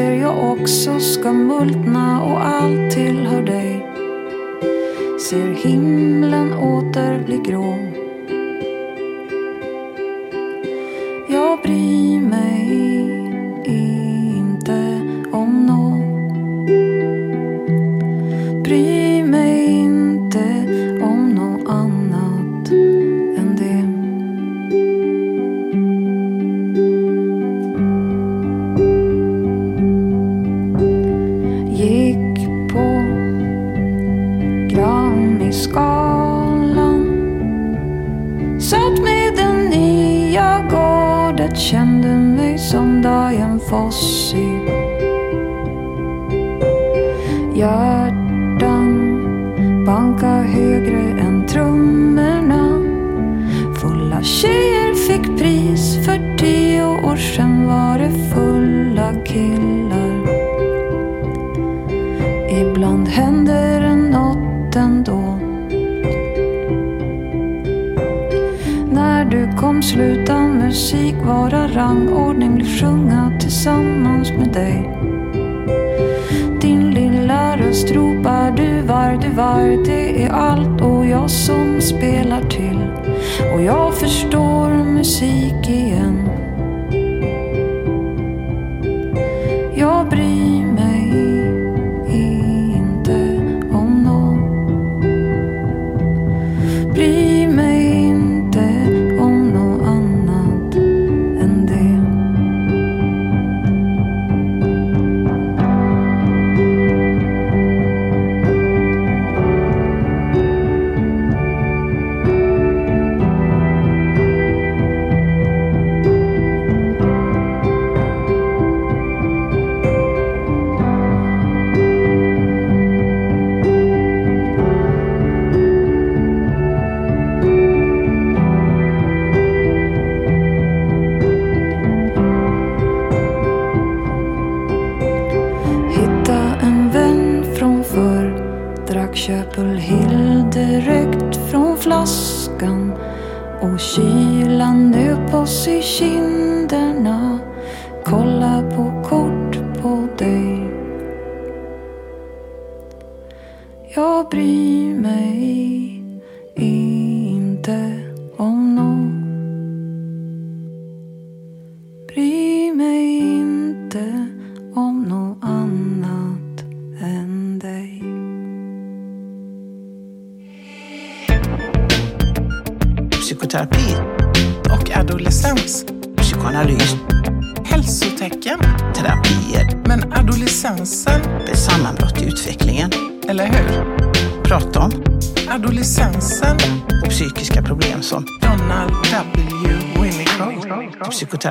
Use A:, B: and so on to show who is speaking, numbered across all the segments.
A: inser jag också ska multna och allt tillhör dig. Ser himlen åter bli grå. Jag bryr mig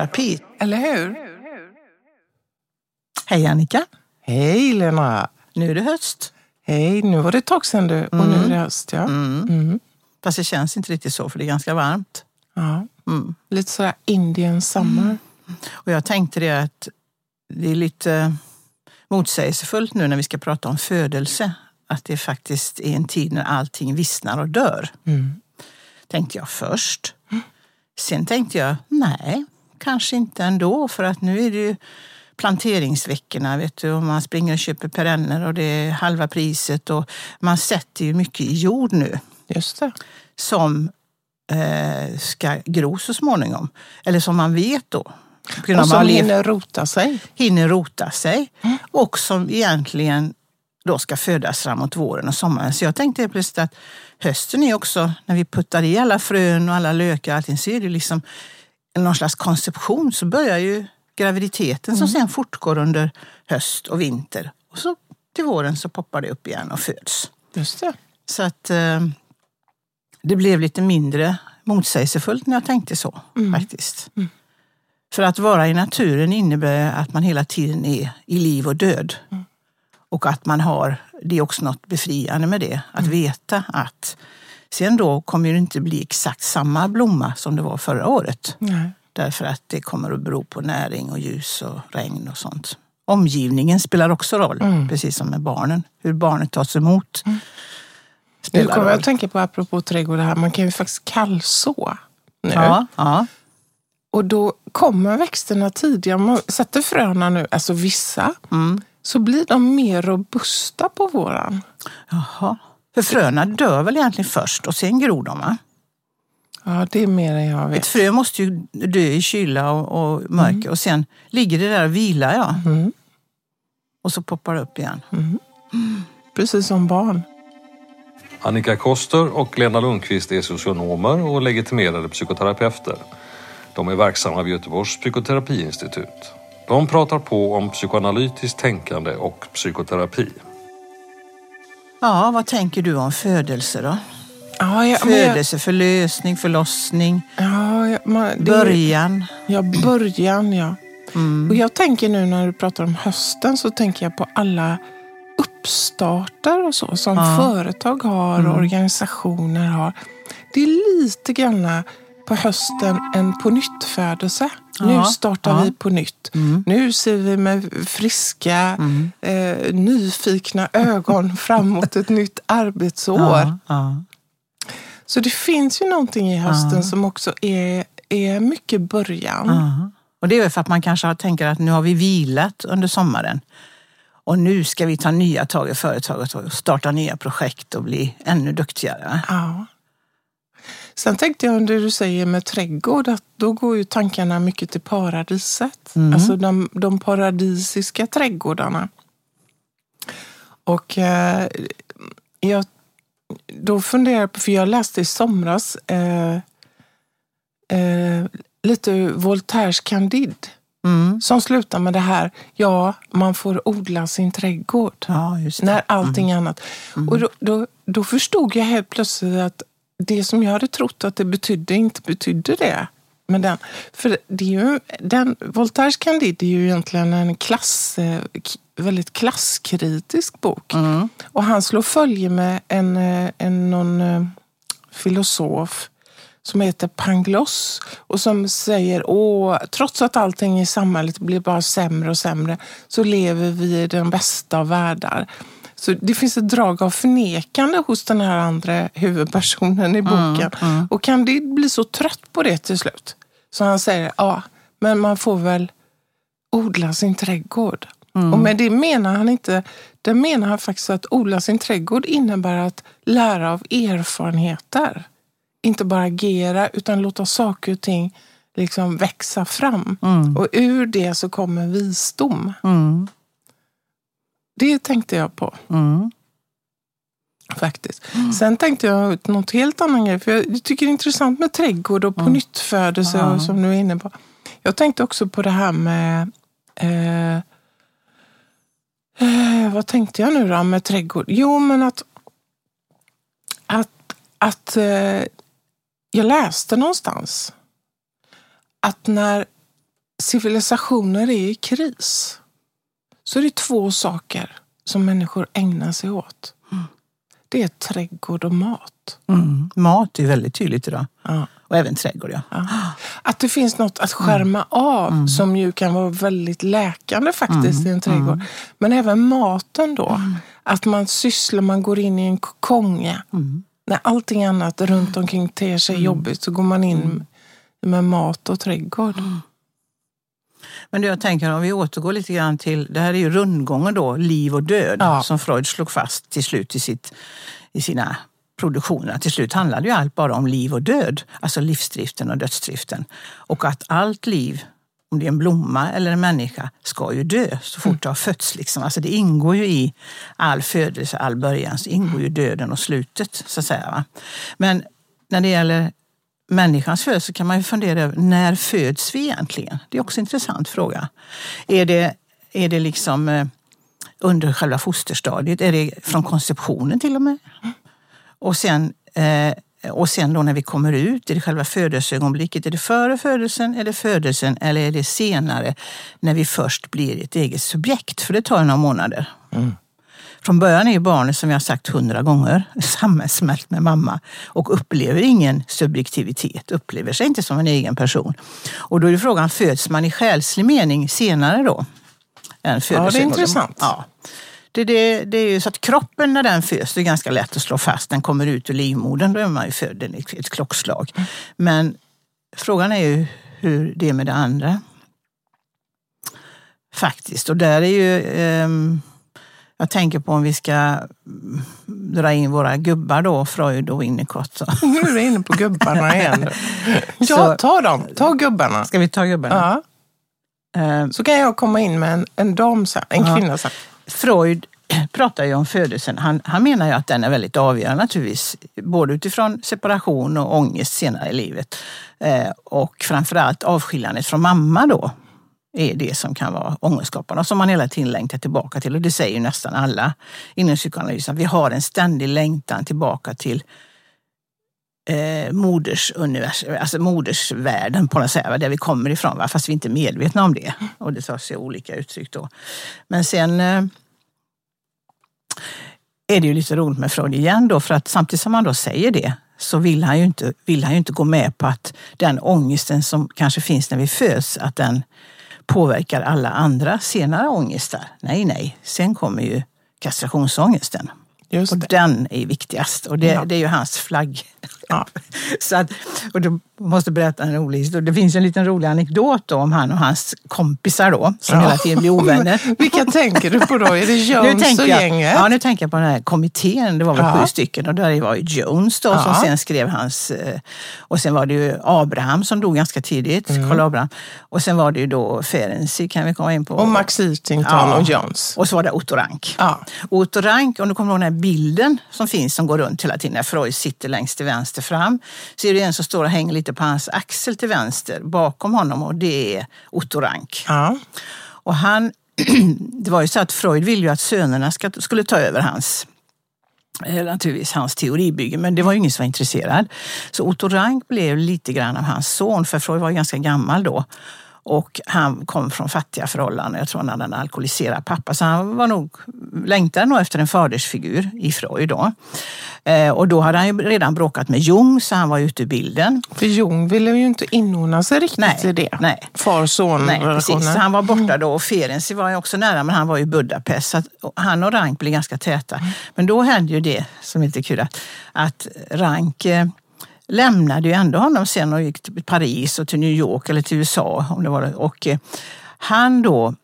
B: parterapi.
C: Eller hur?
B: Hej Annika!
C: Hej Lena!
B: Nu är det höst.
C: Hej, nu var det ett tag sedan du och mm. nu är mm. det höst. Ja. Mm. Mm.
B: Fast det känns inte riktigt så för det är ganska varmt.
C: Ja.
B: Mm.
C: Lite sådär Indian summer. Mm.
B: Och jag tänkte det att det är lite motsägelsefullt nu när vi ska prata om födelse. Att det faktiskt är en tid när allting vissnar och dör.
C: Mm.
B: Tänkte jag först. Sen tänkte jag, nej, kanske inte ändå för att nu är det ju planteringsveckorna vet du, och man springer och köper perenner och det är halva priset och man sätter ju mycket i jord nu
C: Just det.
B: som eh, ska gro så småningom. Eller som man vet då.
C: Och som hinner rota sig.
B: hinner rota sig och som egentligen då ska födas framåt våren och sommaren. Så jag tänkte plötsligt att hösten är också, när vi puttar i alla frön och alla lökar och allting, så är det liksom någon slags konception. Så börjar ju graviditeten som sen fortgår under höst och vinter. Och så till våren så poppar det upp igen och föds.
C: Just det.
B: Så att eh, det blev lite mindre motsägelsefullt när jag tänkte så faktiskt. För att vara i naturen innebär att man hela tiden är i liv och död. Och att man har, det är också något befriande med det, att veta att sen då kommer det inte bli exakt samma blomma som det var förra året.
C: Nej.
B: Därför att det kommer att bero på näring och ljus och regn och sånt. Omgivningen spelar också roll, precis som med barnen. Hur barnet tas emot
C: Nu
B: spelar
C: kommer jag att tänka på, apropå trädgård, här, man kan ju faktiskt kallså nu.
B: Ja, ja.
C: Och då kommer växterna tidigare. Om man sätter fröna nu, alltså vissa,
B: Mm.
C: så blir de mer robusta på våren.
B: Jaha. För fröna dör väl egentligen först och sen gror de? Va?
C: Ja, det är mer än jag
B: Ett
C: vet.
B: frö måste ju dö i kyla och, och mörker och sen ligger det där och vilar. Ja.
C: Mm.
B: Och så poppar det upp igen.
C: Precis som barn.
D: Annika Koster och Lena Lundqvist är socionomer och legitimerade psykoterapeuter. De är verksamma vid Göteborgs psykoterapiinstitut. De pratar på om psykoanalytiskt tänkande och psykoterapi.
B: Ja, vad tänker du om födelse då?
C: Ja, jag,
B: Födelse, förlösning, förlossning,
C: ja, ja, man, det,
B: början.
C: Ja, början ja.
B: Mm.
C: Och jag tänker nu när du pratar om hösten så tänker jag på alla uppstarter och så som
B: Ja.
C: företag har
B: Mm.
C: och organisationer har. Det är lite grann på hösten en på nytt-födelse. Nu
B: Ja,
C: startar
B: ja.
C: vi på nytt.
B: Mm.
C: Nu ser vi med friska, eh, nyfikna ögon fram mot ett nytt arbetsår.
B: Ja, ja.
C: Så det finns ju någonting i hösten som också är, är mycket början.
B: Ja. Och det är väl för att man kanske tänker att nu har vi vilat under sommaren. Och nu ska vi ta nya tag i företaget och starta nya projekt och bli ännu duktigare.
C: Ja. Sen tänkte jag under du säger med trädgård att då går ju tankarna mycket till paradiset.
B: Mm.
C: Alltså de, de paradisiska trädgårdarna. Och eh, jag då funderar jag på, för jag läste i somras eh, eh, lite Voltaires Candide.
B: Mm.
C: Som slutar med det här, ja, man får odla sin trädgård.
B: Ja, det.
C: När allting annat. Och då, då, då förstod jag helt plötsligt att det som jag hade trott att det betydde inte betydde det. Men den, för det är ju, den, Voltaires Candide är ju egentligen en klass, eh, väldigt klasskritisk bok.
B: Mm.
C: Och han slår följe med en, eh, en någon eh, filosof som heter Pangloss och som säger åh, trots att allting i samhället blir bara sämre och sämre så lever vi i den bästa av världar. Så det finns ett drag av förnekande hos den här andra huvudpersonen i boken. Och Candide blir så trött på det till slut. Så han säger, ja, men man får väl odla sin trädgård. Och med det menar han inte, det menar han faktiskt att odla sin trädgård innebär att lära av erfarenheter. Inte bara agera utan låta saker och ting liksom växa fram. Och ur det så kommer visdom.
B: Mm.
C: Det tänkte jag på
B: Mm.
C: faktiskt. Sen tänkte jag ut något helt annat grej. För jag tycker det är intressant med trädgård och på nyttfödelse
B: Ja.
C: och som du är inne på. Jag tänkte också på det här med eh, eh, vad tänkte jag nu då med trädgård? Jo, men att, att, att eh, jag läste någonstans att när civilisationer är i kris så är det två saker som människor ägnar sig åt. det är trädgård och mat.
B: Mm. Mat är väldigt tydligt idag.
C: Ja.
B: Och även trädgård, ja.
C: Ja. Att det finns något att skärma av som ju kan vara väldigt läkande faktiskt i en trädgård. Men även maten då. Att man sysslar, man går in i en kokonga. När allting annat runt omkring ter sig jobbigt så går man in med mat och trädgård.
B: Men jag tänker om vi återgår lite grann till, det här är ju rundgången då, liv och död,
C: Ja.
B: som Freud slog fast till slut i, sitt, i sina produktioner. Till slut handlade ju allt bara om liv och död, alltså livsdriften och dödsdriften. Och att allt liv, om det är en blomma eller en människa, ska ju dö så fort det har fötts. Liksom. Alltså det ingår ju i all födelse, all början, så ingår ju döden och slutet. så att säga. Va? Men när det gäller människans födelse kan man ju fundera över när föds vi egentligen? Det är också en intressant fråga. Är det, är det liksom eh, under själva fosterstadiet? Är det från konceptionen till och med? Och sen, eh, och sen då när vi kommer ut, är det själva födelseögonblicket? Är det före födelsen, är det födelsen eller är det senare när vi först blir ett eget subjekt? För det tar några månader. Mm. Från början är barnet, som jag har sagt hundra gånger, sammansmält med mamma och upplever ingen subjektivitet, upplever sig inte som en egen person. Och då är frågan, föds man i själslig mening senare då? Än födelseögonblicket?
C: intressant.
B: Ja. Det, det, det är ju så att kroppen när den föds, det är ganska lätt att slå fast, den kommer ut ur livmodern, då är man ju född i ett- ett klockslag. Men frågan är ju hur det är med det andra. Faktiskt, och där är ju ehm, jag tänker på om vi ska mm, dra in våra gubbar då, Freud och Winnicott.
C: Nu är du inne på gubbarna igen. Ja, ta dem. Ta gubbarna.
B: Ska vi ta gubbarna?
C: Ja.
B: Ehm,
C: Så kan jag komma in med en, en dam sen, en
B: Ja.
C: kvinna sen.
B: Freud pratar ju om födelsen. Han, han menar ju att den är väldigt avgörande naturligtvis. Både utifrån separation och ångest senare i livet. Eh, och framförallt avskiljandet från mamma då är det som kan vara ångestskapande och som man hela tiden längtar tillbaka till. Och det säger ju nästan alla inom psykoanalysen. Vi har en ständig längtan tillbaka till eh, moders alltså modersvärlden på något sätt, där vi kommer ifrån, va? fast vi inte är medvetna om det. Och det tar sig olika uttryck då. Men sen eh, är det ju lite roligt med Freud igen då, för att samtidigt som han då säger det så vill han ju inte, vill han ju inte gå med på att den ångesten som kanske finns när vi föds, att den påverkar alla andra senare ångestar. Nej, nej. Sen kommer ju kastrationsångesten.
C: Just
B: Och
C: det.
B: den är viktigast och det,
C: Ja.
B: det är ju hans flagg.
C: Ja.
B: Så att, och du måste berätta en rolig historia. Det finns en liten rolig anekdot då om han och hans kompisar då, som
C: Ja.
B: hela tiden blir ovänner.
C: Vilka tänker du på då? Är det Jones och
B: jag,
C: gänget?
B: Ja, nu tänker jag på den här kommittén. Det var väl
C: Ja.
B: sju stycken och där var ju Jones då som
C: Ja.
B: sen skrev hans... eh, Och sen var det ju Abraham som dog ganska tidigt, Karl Abraham. Och sen var det ju då Ferenczi kan vi komma in på.
C: Och Max Eatington
B: Ja.
C: och Jones.
B: Och så var det Otto Rank.
C: Ja.
B: Otto Rank, om du kommer ihåg den här bilden som finns som går runt hela tiden när Freud sitter längst till vänster fram. Så är det en som står och hänger lite på hans axel till vänster bakom honom och det är Otto Rank.
C: Ja.
B: Och han, det var ju så att Freud ville ju att sönerna ska, skulle ta över hans eh, naturligtvis hans teoribygge, men det var ju ingen som var intresserad. Så Otto Rank blev lite grann av hans son, för Freud var ganska gammal då. Och han kom från fattiga förhållanden. Jag tror han hade en alkoholiserad pappa. Så han var nog, längtade nog efter en fadersfigur i Freud då. Eh, och då hade han ju redan bråkat med Jung, så han var ute ur bilden.
C: För Jung ville ju inte inordna sig riktigt
B: Nej,
C: i det.
B: nej. Precis. Så
C: Far-son-relationen.
B: han var borta då och Ferenczi var ju också nära, men han var i Budapest. Så han och Rank blev ganska täta. Men då hände ju det som är lite kul, att, att Rank eh, lämnade ju ändå honom sen och gick till Paris och till New York eller till USA. Om det var, och eh, han då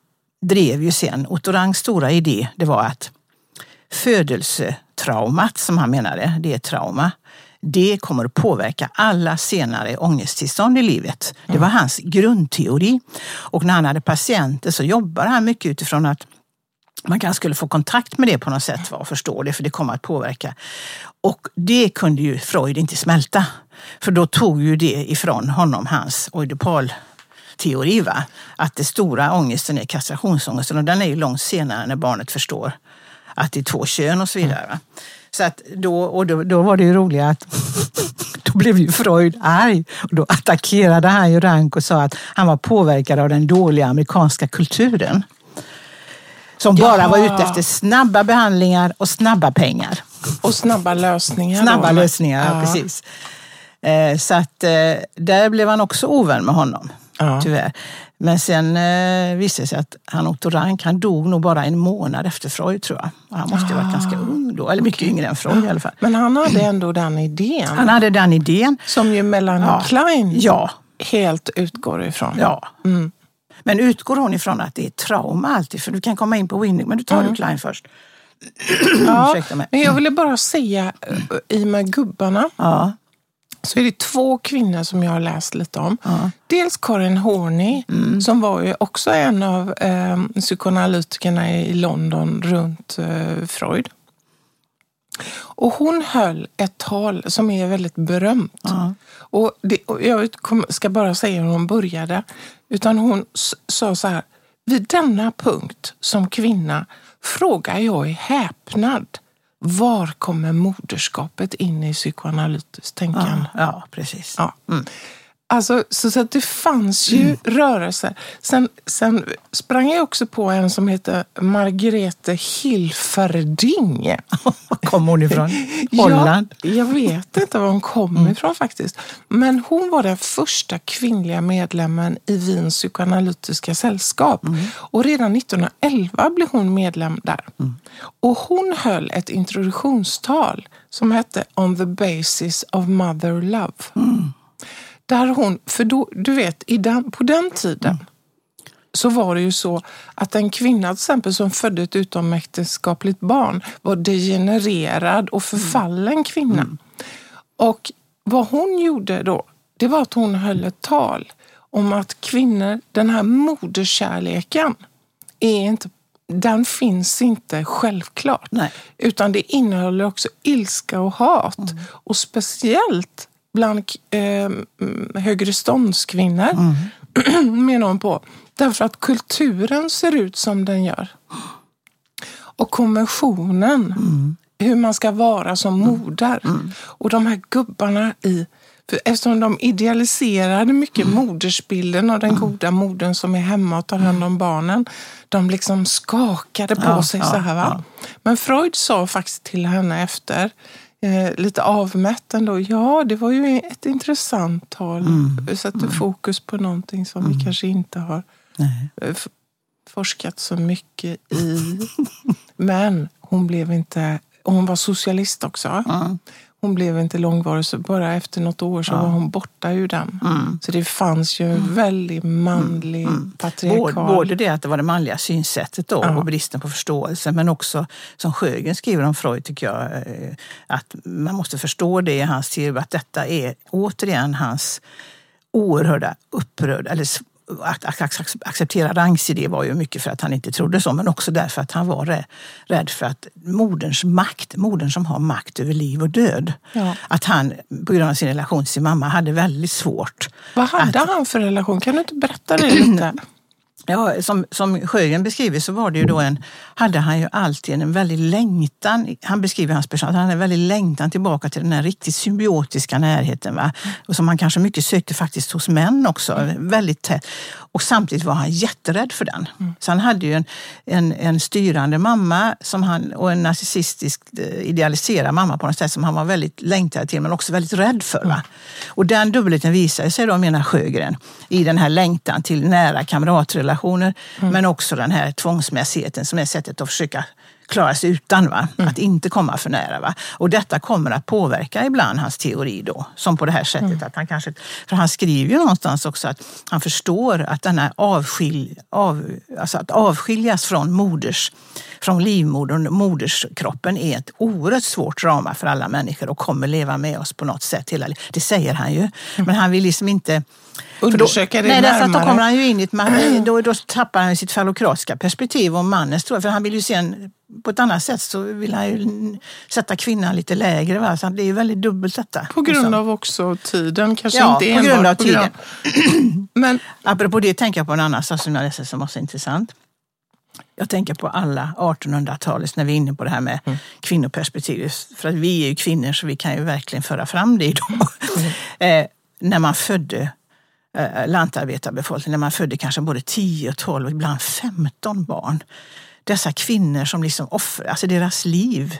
B: drev ju sen, Otto Ranks stora idé, det var att födelsetraumat, som han menade, det är trauma, det kommer att påverka alla senare ångesttillstånd i livet. Det var hans grundteori. Och när han hade patienter så jobbade han mycket utifrån att man kanske skulle få kontakt med det på något sätt va, och förstå det, för det kommer att påverka. Och det kunde ju Freud inte smälta. För då tog ju det ifrån honom hans oidipalteori. Va? Att det stora ångesten är kastrationsångesten och den är ju långt senare när barnet förstår att det är två kön och så vidare. Va? Så att då, och då, då var det ju roligt att då blev ju Freud arg. Och då attackerade han ju Rank och sa att han var påverkad av den dåliga amerikanska kulturen. Som bara var ute efter snabba behandlingar och snabba pengar.
C: Och snabba lösningar.
B: Snabba
C: då.
B: lösningar, ja. Precis. Eh, så att eh, där blev han också ovän med honom,
C: Ja.
B: tyvärr. Men sen eh, visade det sig att han Otto Rank, han dog nog bara en månad efter Freud tror jag. Han måste ha varit ganska ung då, eller mycket yngre än Freud i alla fall.
C: Men han hade ändå den idén.
B: Han hade den idén.
C: Som ju Melanie
B: Ja.
C: Klein
B: Ja,
C: helt utgår ifrån.
B: ja.
C: Mm.
B: Men utgår hon ifrån att det är trauma alltid? För du kan komma in på Winning, men du tar du Klein först.
C: Ja, men jag ville bara säga, eh, i med gubbarna,
B: Ja,
C: så är det två kvinnor som jag har läst lite om.
B: Ja.
C: Dels Karin Horney, som var ju också en av eh, psykoanalytikerna i London runt eh, Freud. Och hon höll ett tal som är väldigt berömt.
B: Ja.
C: Och, det, och jag ska bara säga hur hon började. Utan hon sa så här, vid denna punkt som kvinna frågar jag i häpnad, var kommer moderskapet in i psykoanalytiskt tänkande?
B: ja, ja precis.
C: Ja. Alltså, så, så det fanns ju
B: Mm.
C: rörelser. Sen, sen sprang jag också på en som heter Margrethe Hilferding.
B: Var kom hon ifrån? Holland?
C: Ja, jag vet inte var hon kom
B: Mm.
C: ifrån faktiskt. Men hon var den första kvinnliga medlemmen i Wiens psykoanalytiska sällskap.
B: Mm.
C: Och redan 1911 blev hon medlem där.
B: Mm.
C: Och hon höll ett introduktionstal som hette On the basis of mother love.
B: Mm.
C: Där hon, för då, du vet, i den, på den tiden så var det ju så att en kvinna till exempel som födde ett utomäktenskapligt barn var degenererad och förfallen kvinna. Och vad hon gjorde då, det var att hon höll ett tal om att kvinnor, den här moderskärleken, är inte, den finns inte självklart.
B: Nej.
C: Utan det innehåller också ilska och hat. Och speciellt bland eh, mm, högre ståndskvinnor, menar hon på. Därför att kulturen ser ut som den gör. Och konventionen, hur man ska vara som moder. Och de här gubbarna i... För eftersom de idealiserade mycket modersbilden av den goda modern som är hemma och tar hand om barnen. De liksom skakade på
B: Ja,
C: sig
B: ja,
C: så här. Va? Men Freud sa faktiskt till henne efter, eh, lite avmätt ändå, ja det var ju ett intressant tal. Mm. Satte fokus på någonting som vi kanske inte har
B: Nej.
C: eh, forskat så mycket i. Men hon blev inte, och hon var socialist också.
B: Ja.
C: Hon blev inte långvarig, så bara efter något år så var hon borta ur den. Så det fanns ju en väldigt manlig patriarkal...
B: Både, både det att det var det manliga synsättet då
C: Ja.
B: och bristen på förståelse men också som Sjögren skriver om Freud tycker jag eh, att man måste förstå det i hans teori att detta är återigen hans oerhörda upprörda eller att att ac- acceptera rangsidé var ju mycket för att han inte trodde så men också därför att han var rä- rädd för att moderns makt, modern som har makt över liv och död,
C: Ja.
B: att han på grund av sin relation till sin mamma hade väldigt svårt
C: Vad hade han för relation? Kan du inte berätta det lite?
B: Ja, som, som Sjögren beskriver så var det ju då en, hade han ju alltid en väldig längtan, han beskriver hans person, han hade en väldig längtan tillbaka till den här riktigt symbiotiska närheten. Va? Och som han kanske mycket sökte faktiskt hos män också, väldigt tätt. Och samtidigt var han jätterädd för den. Så han hade ju en, en, en styrande mamma som han, och en narcissistiskt eh, idealiserad mamma på något sätt som han var väldigt längtad till men också väldigt rädd för. Va? Och den dubbelheten visar sig då, menar Sjögren, i den här längtan till nära kamratrelationer men också den här tvångsmässigheten som är sättet att försöka klara sig utan, va? att inte komma för nära. Va? Och detta kommer att påverka ibland hans teori då, som på det här sättet. Att han kanske, för han skriver ju någonstans också att han förstår att denna avskilj, av, alltså att avskiljas från moders, från livmodern, moderskroppen är ett oerhört svårt drama för alla människor och kommer leva med oss på något sätt hela livet. Det säger han ju. Men han vill liksom inte
C: Undersöka det
B: nej, därför att då
C: närmare.
B: kommer han ju in i ett, ma- då, då tappar han sitt fallokratiska perspektiv om mannens för han vill ju se en, på ett annat sätt så vill han ju sätta kvinnan lite lägre. Va? Så det är ju väldigt dubbelt detta.
C: På grund
B: liksom.
C: av också tiden, kanske
B: Ja,
C: inte
B: på grund av
C: på grund Men
B: Apropå det tänker jag på en annan sak som jag läste som var så intressant. Jag tänker på alla 1800-talet när vi är inne på det här med
C: Mm.
B: kvinnoperspektivet. För att vi är ju kvinnor så vi kan ju verkligen föra fram det idag. eh, när man födde eh, lantarbetarbefolkningen, när man födde kanske både 10, 12 och ibland 15 barn. Dessa kvinnor som liksom offrar, alltså deras liv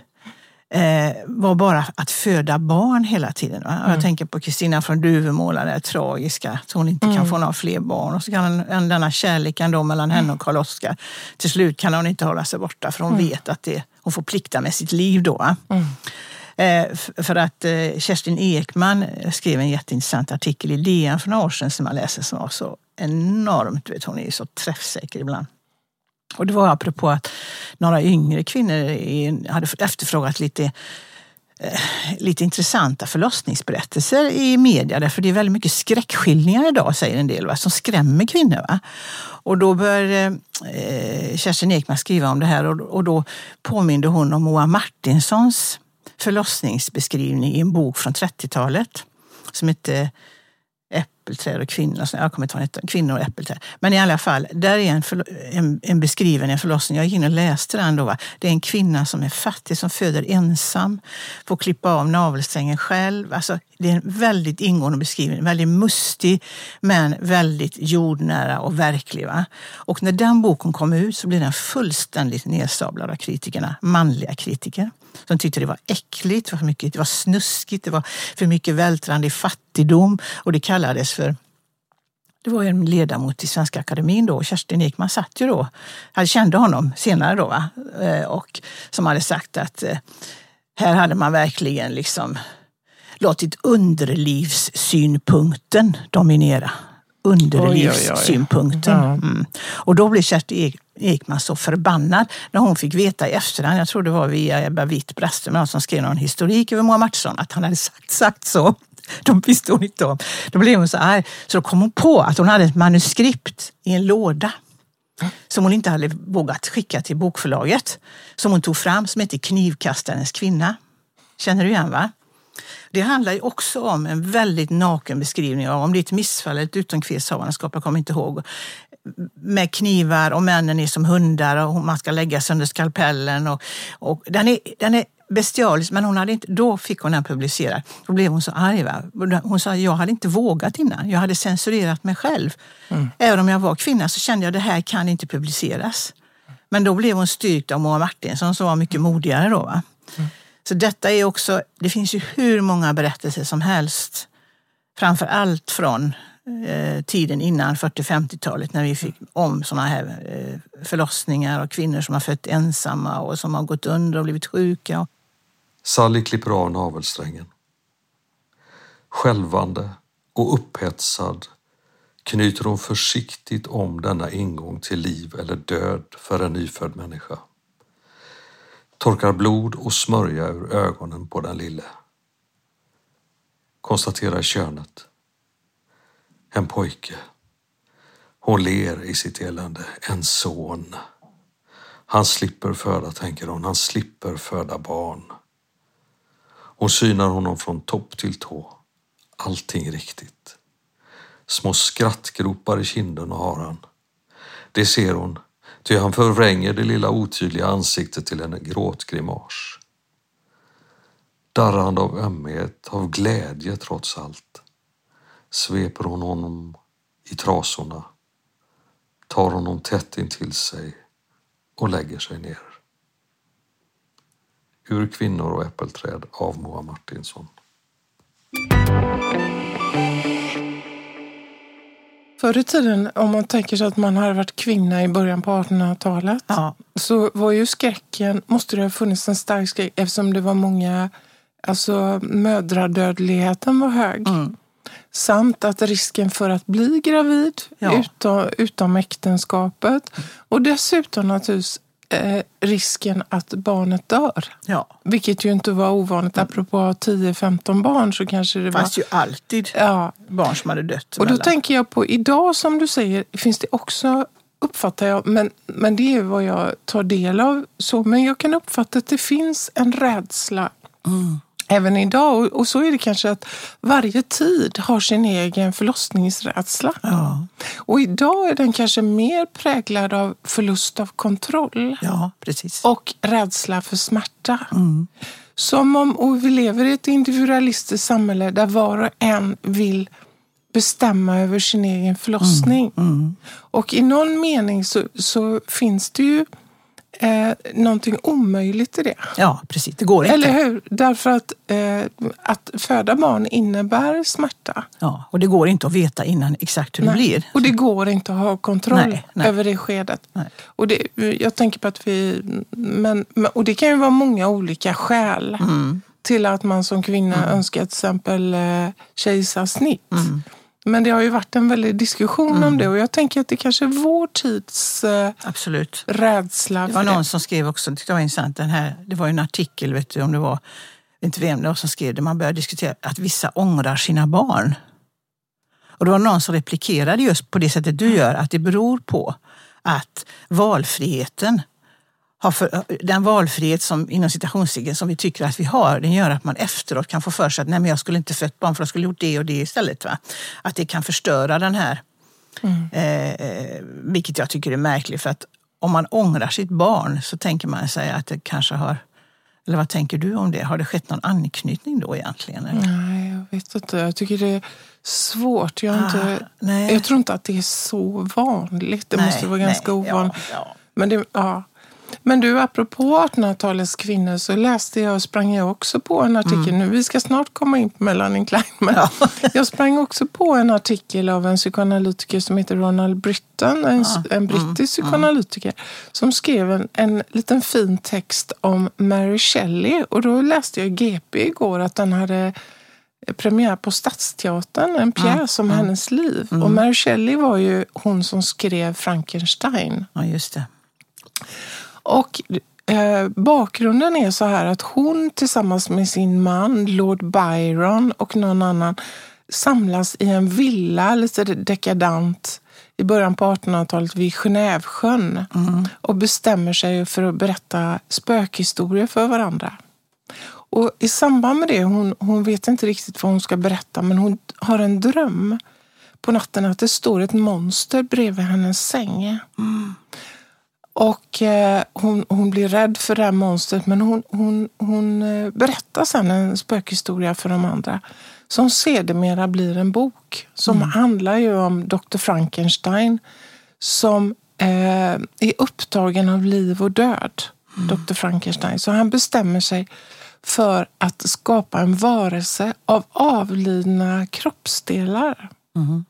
B: eh, var bara att föda barn hela tiden. Mm. Jag tänker på Kristina från Duvemåla, det tragiska, att hon inte mm. kan få några fler barn. Och så kan en, denna kärleken då mellan henne och Karl-Oskar, till slut kan hon inte hålla sig borta för hon mm. vet att det, hon får plikta med sitt liv då. Mm. Eh, för att eh, Kerstin Ekman skrev en jätteintressant artikel i DN för några år sedan som man läser som var så enormt, vet, hon är så träffsäker ibland. Och det var apropå att några yngre kvinnor hade efterfrågat lite eh, lite intressanta förlossningsberättelser i media. Därför det är väldigt mycket skräckskildringar idag, säger en del, va, som skrämmer kvinnor. Va? Och då började eh, Kerstin Ekman skriva om det här och, och då påminde hon om Moa Martinsons förlossningsbeskrivning i en bok från 30-talet som hette äppelträd och kvinnor. Jag kommer inte ihåg kvinnor och äppelträd. Men i alla fall, där är en, en, en beskriven en förlossning. Jag gick in och läste den då. Va? Det är en kvinna som är fattig, som föder ensam, får klippa av navelsträngen själv. Alltså, det är en väldigt ingående beskrivning, väldigt mustig men väldigt jordnära och verklig. Va? Och när den boken kom ut så blev den fullständigt nedsablad av kritikerna, manliga kritiker som tyckte det var äckligt, det var, för mycket, det var snuskigt, det var för mycket vältrande i fattigdom och det kallades för det var en ledamot i Svenska Akademin då, Kerstin Ekman satt ju då, jag kände honom senare då, va? Eh, och som hade sagt att eh, här hade man verkligen liksom låtit underlivssynpunkten dominera underlivssynpunkten. Mm. Och då blev Kerstin Ekman så förbannad när hon fick veta i efterhand, jag tror det var via Ebba Witt-Brattström som skrev någon historik över Moa Martinsson, att han hade sagt, sagt så. De visste hon inte om. Då blev hon så arg. Så då kom hon på att hon hade ett manuskript i en låda som hon inte hade vågat skicka till bokförlaget. Som hon tog fram som heter Knivkastarens kvinna. Känner du igen va? Det handlar ju också om en väldigt naken beskrivning av om det är ett missfall eller ett utomkvedshavandeskap, jag kommer inte ihåg. Med knivar och männen är som hundar och man ska lägga sig under skalpellen. Och, och den, är, den är bestialisk, men hon hade inte, då fick hon den publicerad. Då blev hon så arg. Va? Hon sa jag hade inte vågat innan. Jag hade censurerat mig själv. Mm. Även om jag var kvinna så kände jag att det här kan inte publiceras. Men då blev hon styrkt av Moa Martinsson som var mycket modigare då. Va? Mm. Så detta är också, det finns ju hur många berättelser som helst. Framför allt från eh, tiden innan 40-50-talet när vi fick om sådana här eh, förlossningar och kvinnor som har fött ensamma och som har gått under och blivit sjuka.
D: Sally klipper av navelsträngen. Skälvande och upphetsad knyter hon försiktigt om denna ingång till liv eller död för en nyfödd människa torkar blod och smörja ur ögonen på den lille. Konstaterar könet. En pojke. Hon ler i sitt elände. En son. Han slipper föda, tänker hon. Han slipper föda barn. Hon synar honom från topp till tå. Allting riktigt. Små skrattgropar i kinden har han. Det ser hon Ty han förvränger det lilla otydliga ansiktet till en gråtgrimas. Darrande av ömhet, av glädje trots allt, sveper hon honom i trasorna, tar honom tätt intill sig och lägger sig ner. Ur Kvinnor och äppelträd av Moa Martinsson.
C: Förr i tiden, om man tänker sig att man hade varit kvinna i början på 1800-talet, ja. så var ju skräcken, måste det ha funnits en stark skräck eftersom det var många, alltså mödradödligheten var hög. Mm. Samt att risken för att bli gravid ja. utom, utom äktenskapet. Och dessutom naturligtvis eh, risken att barnet dör. Ja. Vilket ju inte var ovanligt. Apropå 10-15 barn så kanske det var...
B: fanns ju alltid ja. barn som hade dött.
C: Och då tänker jag på idag som du säger finns det också uppfattar jag, men, men det är vad jag tar del av. Så, men jag kan uppfatta att det finns en rädsla mm även idag. Och, så är det kanske att varje tid har sin egen förlossningsrädsla. Ja. Och idag är den kanske mer präglad av förlust av kontroll.
B: Ja, precis.
C: Och rädsla för smärta. Mm. Som om, och vi lever i ett individualistiskt samhälle där var och en vill bestämma över sin egen förlossning. Mm. Mm. Och i någon mening så, så finns det ju eh, någonting omöjligt i det.
B: Ja, precis. Det går inte.
C: Eller hur? Därför att, eh, att föda barn innebär smärta.
B: Ja, och det går inte att veta innan exakt hur det blir.
C: Och det går inte att ha kontroll
B: Nej, nej.
C: över det skedet.
B: Nej.
C: Och det, jag tänker på att vi... Men, och det kan ju vara många olika skäl
B: Mm.
C: till att man som kvinna önskar till exempel eh, kejsarsnitt.
B: Mm.
C: Men det har ju varit en väldig diskussion om det och jag tänker att det kanske är vår tids eh,
B: Absolut.
C: rädsla
B: Det var
C: det.
B: någon som skrev också, det tyckte jag var intressant, den här, det var ju en artikel, vet du om det var, inte vem det var som skrev det, man började diskutera att vissa ångrar sina barn. Och det var någon som replikerade just på det sättet du gör, att det beror på att valfriheten har för, den valfrihet som inom citationstecken som vi tycker att vi har, den gör att man efteråt kan få för sig att nej men jag skulle inte fött barn för jag skulle gjort det och det istället. Va? Att det kan förstöra den här, eh, vilket jag tycker är märkligt för att om man ångrar sitt barn så tänker man sig att det kanske har, eller vad tänker du om det? Har det skett någon anknytning då egentligen? Eller?
C: Nej, jag vet inte. Jag tycker det är svårt. Jag, har inte,
B: Ah, nej.
C: jag tror inte att det är så vanligt. Det måste vara ganska
B: nej,
C: ovanligt.
B: Ja, ja.
C: Men, det, ja. Men du, apropå 1800-talets kvinnor så läste jag och sprang jag också på en artikel. Nu, vi ska snart komma in på Melanie Klein. Men
B: Ja.
C: jag sprang också på en artikel av en psykoanalytiker som heter Ronald Britton. En, en brittisk psykoanalytiker. Som skrev en, en liten fin text om Mary Shelley. Och då läste jag i GP igår att den hade premiär på Stadsteatern, en pjäs om hennes liv. Och Mary Shelley var ju hon som skrev Frankenstein.
B: ja, just det.
C: Och eh, bakgrunden är så här att hon tillsammans med sin man, Lord Byron och någon annan samlas i en villa, lite dekadant, i början på 1800-talet vid Genèvesjön och bestämmer sig för att berätta spökhistorier för varandra. Och I samband med det, hon, hon vet inte riktigt vad hon ska berätta, men hon har en dröm på natten att det står ett monster bredvid hennes säng. Och eh, hon, hon blir rädd för det här monstret men hon, hon, hon eh, berättar sen en spökhistoria för de andra. Som sedermera blir en bok som handlar ju om Dr. Frankenstein som eh, är upptagen av liv och död. Dr. Frankenstein. Så han bestämmer sig för att skapa en varelse av avlidna kroppsdelar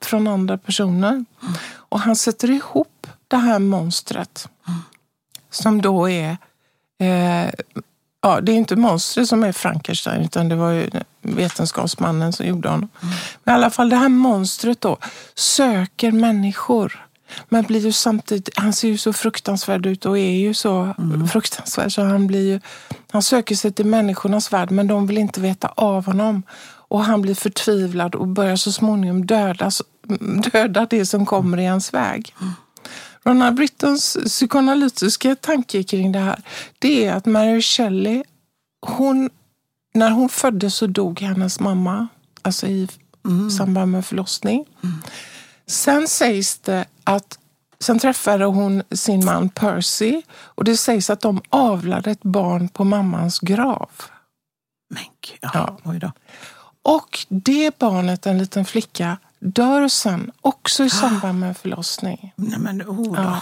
C: från andra personer. Och han sätter ihop det här monstret som då är... Eh, ja, det är inte monstret som är Frankenstein utan det var ju vetenskapsmannen som gjorde honom. Men i alla fall det här monstret då söker människor. Men blir ju samtidigt, han ser ju så fruktansvärd ut och är ju så fruktansvärd så han blir ju, han söker sig till människornas värld men de vill inte veta av honom. Och han blir förtvivlad och börjar så småningom döda, döda det som kommer i hans väg. Ronald Brittons psykoanalytiska tanke kring det här, det är att Mary Shelley, hon, när hon föddes så dog hennes mamma, alltså i samband med förlossning. Sen sägs det att Sen träffade hon sin man Percy och det sägs att de avlade ett barn på mammans grav.
B: Men ja,
C: Ja. Och det barnet, en liten flicka, dör sen också i samband med förlossning.
B: Nej, men, oh.
C: Ja.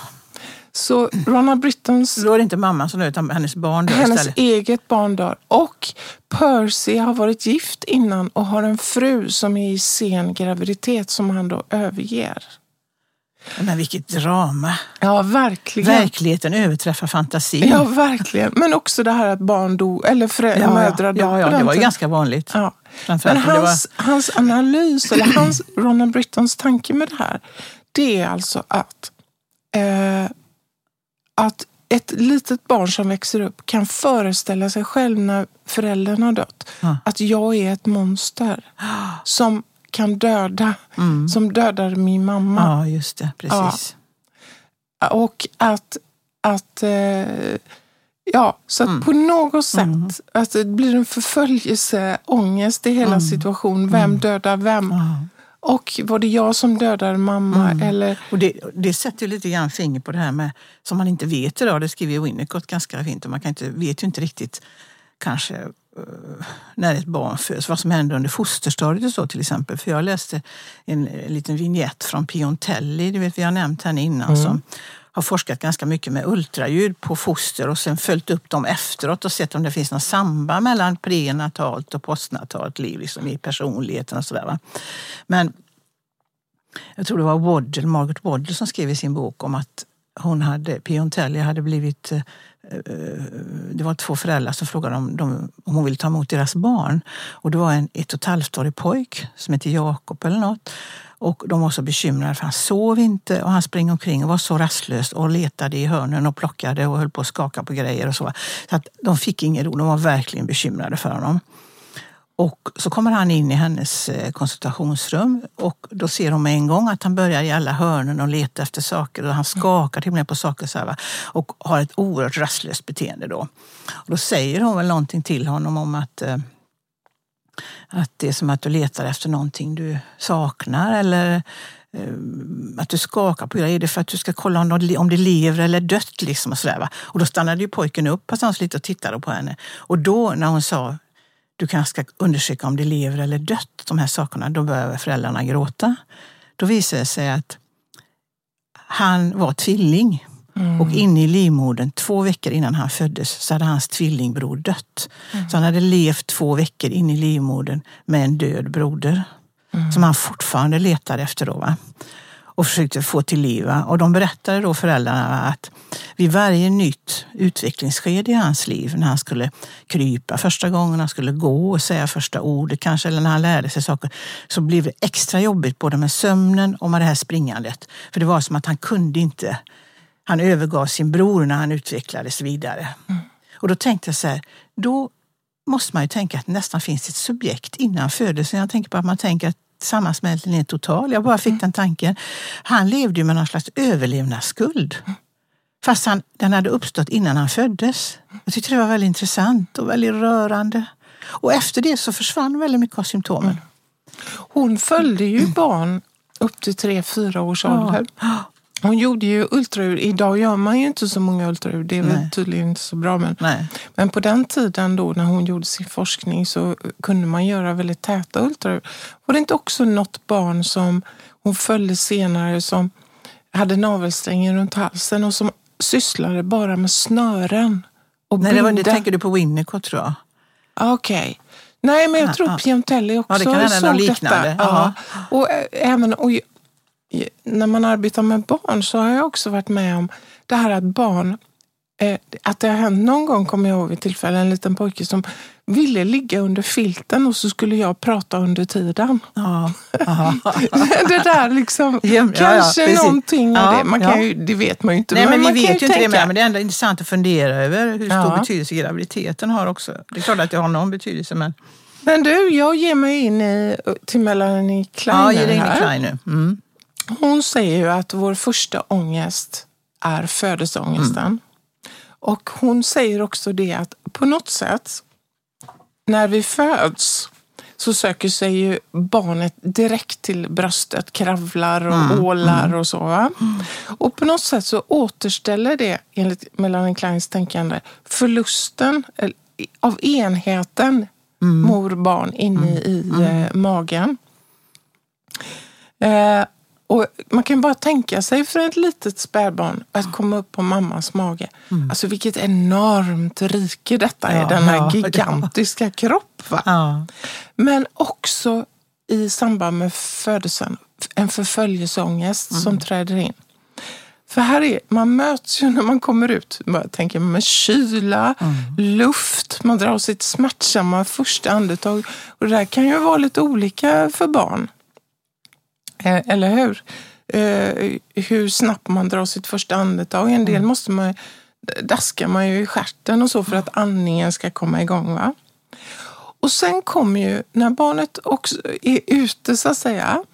C: Så Ronald Brittons
B: Då är det inte mamman som dör utan hennes barn dör
C: Hennes
B: istället.
C: eget barn dör. Och Percy har varit gift innan och har en fru som är i sen graviditet som han då överger.
B: Men vilket drama.
C: Ja, verkligen.
B: Verkligheten överträffar fantasin.
C: Ja, verkligen. Men också det här att barn dog, eller förä-
B: ja,
C: mödrar dog.
B: ja, ja, det var ju ganska vanligt.
C: Ja. Men
B: det var...
C: hans, hans analys, eller hans, Ronald Brittons tanke med det här, det är alltså att, eh, att ett litet barn som växer upp kan föreställa sig själv när föräldern har dött,
B: Ja.
C: att jag är ett monster som kan döda, som dödar min mamma.
B: Ja, just det. Precis.
C: Och att, att eh, ja, så att
B: Mm.
C: på något sätt att det blir en förföljelseångest i hela situationen. Vem dödar vem?
B: Mm. Ja.
C: Och var det jag som dödade mamma?
B: Mm.
C: Eller,
B: Och det, det sätter ju lite grann finger på det här med, som man inte vet idag, det skriver Winnicott ganska fint, och man kan inte, vet ju inte riktigt kanske när ett barn föds, vad som händer under fosterstadiet och så till exempel. För jag läste en, en liten vignett från Piontelli, det vet vi har nämnt henne innan, mm. som har forskat ganska mycket med ultraljud på foster och sen följt upp dem efteråt och sett om det finns något samband mellan prenatalt och postnatalt liv liksom i personligheten och sådär. Men jag tror det var Waddle, Margaret Waddle som skrev i sin bok om att hon hade, Piontelli hade blivit eh, eh, Eh, eh, det var två föräldrar som frågade om, de, om hon ville ta emot deras barn. Och det var en ett och ett halvt-årig pojk som hette Jakob eller något. Och de var så bekymrade för han sov inte och han sprang omkring och var så rastlös och letade i hörnen och plockade och höll på att skaka på grejer och så. Så att de fick ingen ro, de var verkligen bekymrade för honom. Och så kommer han in i hennes eh, konsultationsrum och då ser hon med en gång att han börjar i alla hörnen och letar efter saker och han skakar till och med på saker så här, och har ett oerhört rastlöst beteende då. Och då säger hon väl någonting till honom om att eh, att det är som att du letar efter någonting du saknar eller eh, att du skakar på det. Är det för att du ska kolla om det lever eller dött? Liksom och, sådär, va? och då stannade ju pojken upp fast lite och tittade på henne. Och då när hon sa du kanske ska undersöka om det lever eller dött, de här sakerna, då började föräldrarna gråta. Då visade det sig att han var tvilling. Mm. Och inne i livmodern, två veckor innan han föddes, så hade hans tvillingbror dött. Mm. Så han hade levt två veckor inne i livmodern med en död broder. Mm. Som han fortfarande letade efter. Då, va? Och försökte få till liv. Och de berättade då föräldrarna att vid varje nytt utvecklingsskede i hans liv, när han skulle krypa första gången, han skulle gå och säga första ordet kanske, eller när han lärde sig saker, så blev det extra jobbigt både med sömnen och med det här springandet. För det var som att han kunde inte, han övergav sin bror när han utvecklades vidare. Mm. Och då tänkte jag så här, då måste man ju tänka att det nästan finns ett subjekt innan födelsen. Jag tänker på att man tänker att sammansmältningen är total. Jag bara fick mm. den tanken. Han levde ju med någon slags överlevnadsskuld. Fast han, den hade uppstått innan han föddes. Jag tyckte det var väldigt intressant och väldigt rörande. Och efter det så försvann väldigt mycket av symptomen. Mm.
C: Hon följde ju barn upp till tre fyra års ålder. Ja. Hon gjorde ju ultraljud. Idag gör man ju inte så många ultraljud. Det är väl tydligen inte så bra. Men, men på den tiden då när hon gjorde sin forskning så kunde man göra väldigt täta ultraljud. Var det inte också något barn som hon följde senare som hade navelsträngen runt halsen och som sysslade bara med snören och
B: Nej, det, var, det tänker du på Winnicott tror jag.
C: Okej. Okay. Nej, men jag tror ja, Piontelli också ja, det kan såg liknande. detta. Ja. Och, äh, även, och när man arbetar med barn så har jag också varit med om det här att barn eh, att det har hänt någon gång, kommer jag ihåg vid tillfälle, en liten pojke som ville ligga under filten och så skulle jag prata under tiden. Ja, det där liksom, ja, kanske ja, någonting av det. Man kan ju, det vet man ju inte.
B: Nej, men, men vi vet ju inte det, men det är ändå intressant att fundera över hur stor betydelse graviditeten har också. Det är klart att det har någon betydelse, men...
C: Men du, jag ger mig in i, till Melanie Klein
B: Ja, ge dig in i Klein nu. Mm.
C: Hon säger ju att vår första ångest är födelseångesten. Mm. Och hon säger också det att på något sätt, när vi föds så söker sig ju barnet direkt till bröstet, kravlar och mm. ålar mm. och så. Mm. Och på något sätt så återställer det, enligt Melanie Kleins tänkande, förlusten av enheten mm. mor-barn inne mm. i mm. eh, magen. Eh, och man kan bara tänka sig för ett litet spädbarn att komma upp på mammas mage. Mm. Alltså vilket enormt rike detta är, ja, den här ja, gigantiska ja. kroppen. Ja. Men också i samband med födelsen, en förföljelseångest mm. som träder in. För här är, man möts ju när man kommer ut, man tänker med kyla, mm. luft, man drar sitt smärtsamma första andetag. Och det där kan ju vara lite olika för barn. Eh, eller hur? Eh, hur snabbt man drar sitt första andetag. En del mm. måste man, daskar man ju i stjärten och så för att andningen ska komma igång. Va? Och sen kommer ju, när barnet också är ute så att säga,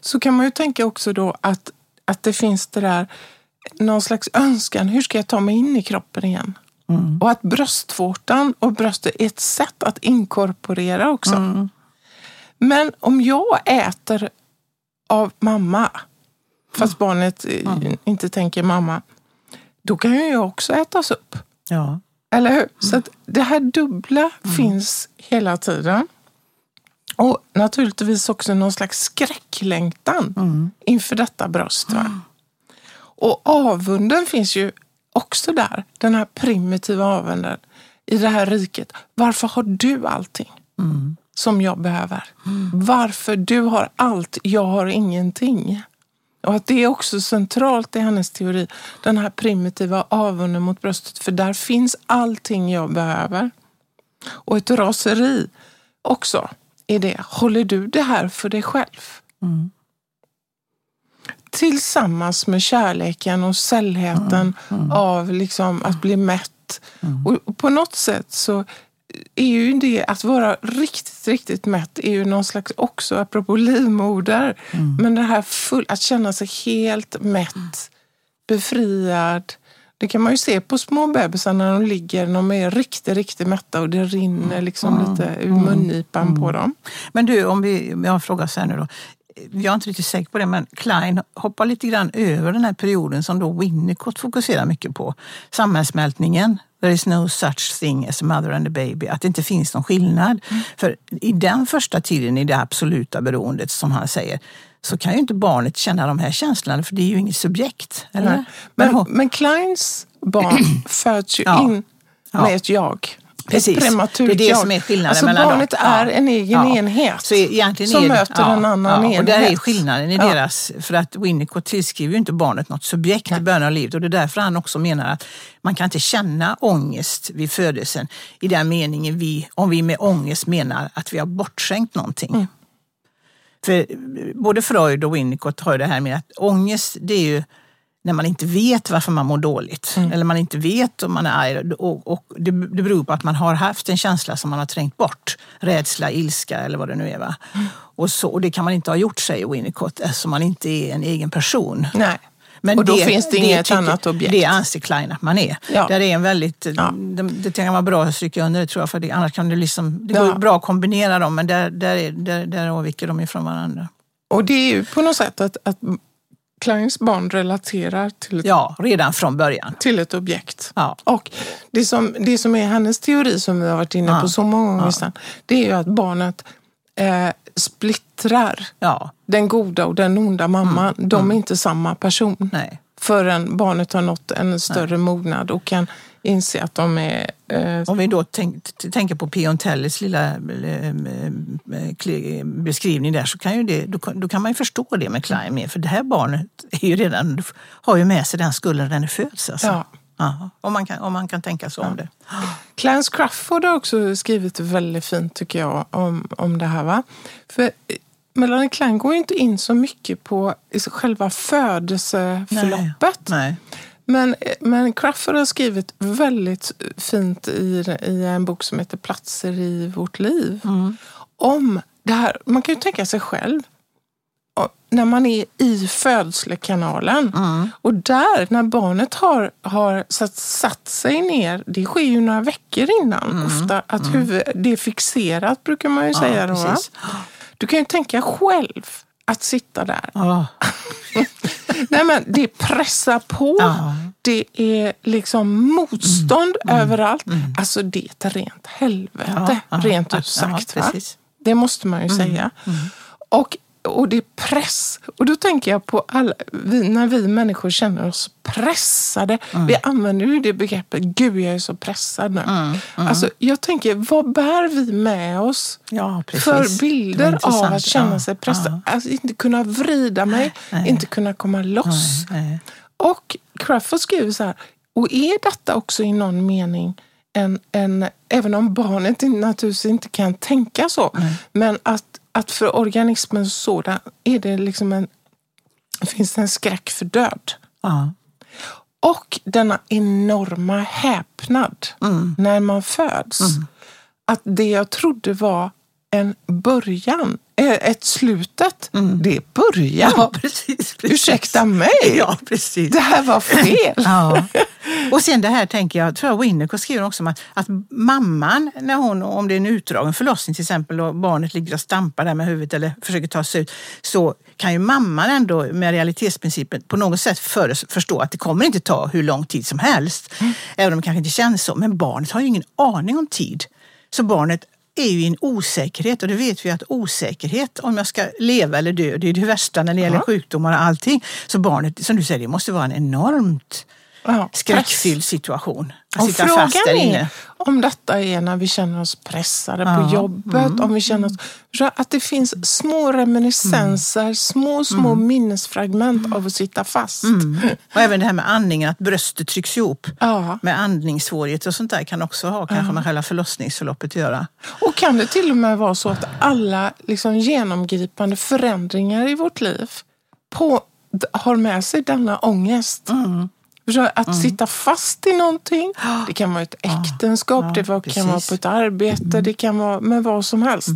C: så kan man ju tänka också då att, att det finns det där, någon slags önskan, hur ska jag ta mig in i kroppen igen? Mm. Och att bröstvårtan och bröstet är ett sätt att inkorporera också. Mm. Men om jag äter av mamma, fast barnet mm. inte tänker mamma, då kan ju jag också ätas upp. Ja. Eller hur? Så att det här dubbla finns hela tiden. Och naturligtvis också någon slags skräcklängtan inför detta bröst. Va? Och avunden finns ju också där. Den här primitiva avunden i det här riket. Varför har du allting som jag behöver? Varför du har allt, jag har ingenting. Och att det är också centralt i hennes teori, den här primitiva avunden mot bröstet. För där finns allting jag behöver. Och ett raseri också i det. Håller du det här för dig själv? Tillsammans med kärleken och sällheten av liksom att bli mätt. Och på något sätt så är ju det att vara riktigt, riktigt mätt är ju någon slags också, apropå livmoder, men det här full, att känna sig helt mätt, befriad. Det kan man ju se på små bebisar när de ligger, de är riktigt, riktigt mätta och det rinner liksom lite ur mungipan på dem.
B: Men du, om vi, jag har en fråga här nu då. Jag är inte riktigt säker på det, men Klein hoppar lite grann över den här perioden som då Winnicott fokuserar mycket på. Sammansmältningen, there is no such thing as a mother and a baby, att det inte finns någon skillnad. För i den första tiden, i det absoluta beroendet som han säger, så kan ju inte barnet känna de här känslorna för det är ju inget subjekt. Eller?
C: Nej. Men, men Kleins barn föds ju
B: Ja.
C: in
B: Ja.
C: med ett jag.
B: Precis.
C: Ett prematurt
B: Det är det
C: jag.
B: som är skillnaden
C: alltså
B: mellan
C: barnet
B: dem.
C: är
B: Ja.
C: en egen
B: Ja.
C: enhet
B: Så egentligen
C: som
B: är
C: möter en annan enhet.
B: Och där är skillnaden i
C: Ja.
B: deras, för att Winnicott tillskriver ju inte barnet något subjekt i början av livet och det är därför han också menar att man kan inte känna ångest vid födelsen i den meningen vi, om vi med ångest menar att vi har bortskänkt någonting.
C: Mm.
B: För både Freud och Winnicott har ju det här med att ångest det är ju när man inte vet varför man mår dåligt.
C: Mm.
B: Eller man inte vet om man är arg. Och, och det, det beror på att man har haft en känsla som man har trängt bort. Rädsla, ilska eller vad det nu är. Va?
C: Mm.
B: Och, så, och det kan man inte ha gjort, säger Winnicott, eftersom man inte är en egen person.
C: Nej.
B: Men
C: Och då finns det inget annat objekt.
B: Det anser Klein att man är.
C: Ja.
B: Där är en väldigt,
C: Ja.
B: det, det kan vara bra att stryka under det tror jag, för det, annars kan det liksom, det
C: Ja.
B: går bra att kombinera dem men där, där, är, där, där avviker de ifrån varandra.
C: Och det är ju på något sätt att, att Kleins barn relaterar till ett,
B: Ja, redan från början.
C: till ett objekt.
B: Ja.
C: Och det som, det som är hennes teori som vi har varit inne på
B: Ja.
C: så många gånger sedan, det är ju att barnet eh, splittrar
B: Ja,
C: den goda och den onda mamman. De är inte samma person.
B: nej.
C: förrän barnet har nått en större mognad och kan inse att de är... Eh,
B: Om vi då tänk, tänker på Piontellis lilla eh, eh, beskrivning där så kan, ju det, då, då kan man ju förstå det med Klein mer. För det här barnet är ju redan, har ju med sig den skulden när det föds. Alltså.
C: Ja.
B: Ja, om, man kan, om man kan tänka så om det.
C: Clarence Crawford har också skrivit väldigt fint tycker jag om, om det här. Va? För eh, Melanie Klein går ju inte in så mycket på själva födelseförloppet.
B: Nej.
C: Men, men Crawford har skrivit väldigt fint i, i en bok som heter Platser i vårt liv. Om det här, man kan ju tänka sig själv. När man är i födslekanalen och där när barnet har, har satt, satt sig ner, det sker ju några veckor innan ofta, att huvud, det är fixerat brukar man ju säga. Då, va? Du kan ju tänka själv att sitta där
B: Ja.
C: Nej, men det pressar på.
B: Ja.
C: Det är liksom motstånd överallt. Alltså det är ett rent helvete,
B: Ja,
C: rent ut sagt. Det måste man ju säga. Och, och det är press. Och då tänker jag på alla, vi, när vi människor känner oss pressade. Vi använder ju det begreppet, gud jag är så pressad nu. Alltså, jag tänker, vad bär vi med oss?
B: Ja,
C: för bilder av att känna
B: Ja,
C: sig pressad.
B: ja.
C: Alltså inte kunna vrida mig,
B: Nej.
C: inte kunna komma loss.
B: Nej.
C: Och Crawford skriver så här, och är detta också i någon mening en, en även om barnet naturligtvis inte kan tänka så, men att, att för organismen sådan är det liksom en, finns det en skräck för död.
B: Ja.
C: Och denna enorma häpnad när man föds. Att det jag trodde var en början. Eh, Ett slutet, det är början.
B: Ja, precis, precis.
C: Ursäkta mig,
B: Ja, precis.
C: det här var fel.
B: Ja. Och sen det här tänker jag, tror jag Winnicott skriver också om att, att mamman, när hon, om det är en utdragen förlossning till exempel och barnet ligger och stampar där med huvudet eller försöker ta sig ut, så kan ju mamman ändå med realitetsprincipen på något sätt för, förstå att det kommer inte ta hur lång tid som helst. Även om det kanske inte känns så. Men barnet har ju ingen aning om tid. Så barnet är ju en osäkerhet och det vet vi att osäkerhet om jag ska leva eller dö, det är det värsta när det gäller sjukdomar och allting. Så barnet, som du säger, det måste vara en enormt
C: Ja,
B: skräckfylld situation. Att sitta fast där inne.
C: är om detta är när vi känner oss pressade
B: Ja,
C: på jobbet,
B: mm.
C: om vi känner oss, att det finns små reminiscenser,
B: Mm.
C: små, små minnesfragment av att sitta fast.
B: Och även det här med andningen, att bröstet trycks ihop.
C: Ja.
B: Med andningssvårigheter och sånt där kan också ha kanske med själva förlossningsförloppet att göra.
C: Och kan det till och med vara så att alla liksom, genomgripande förändringar i vårt liv på, har med sig denna ångest?
B: Mm.
C: Att sitta fast i någonting. Det kan vara ett äktenskap,
B: ja,
C: det var- kan vara på ett arbete, det kan vara med vad som helst.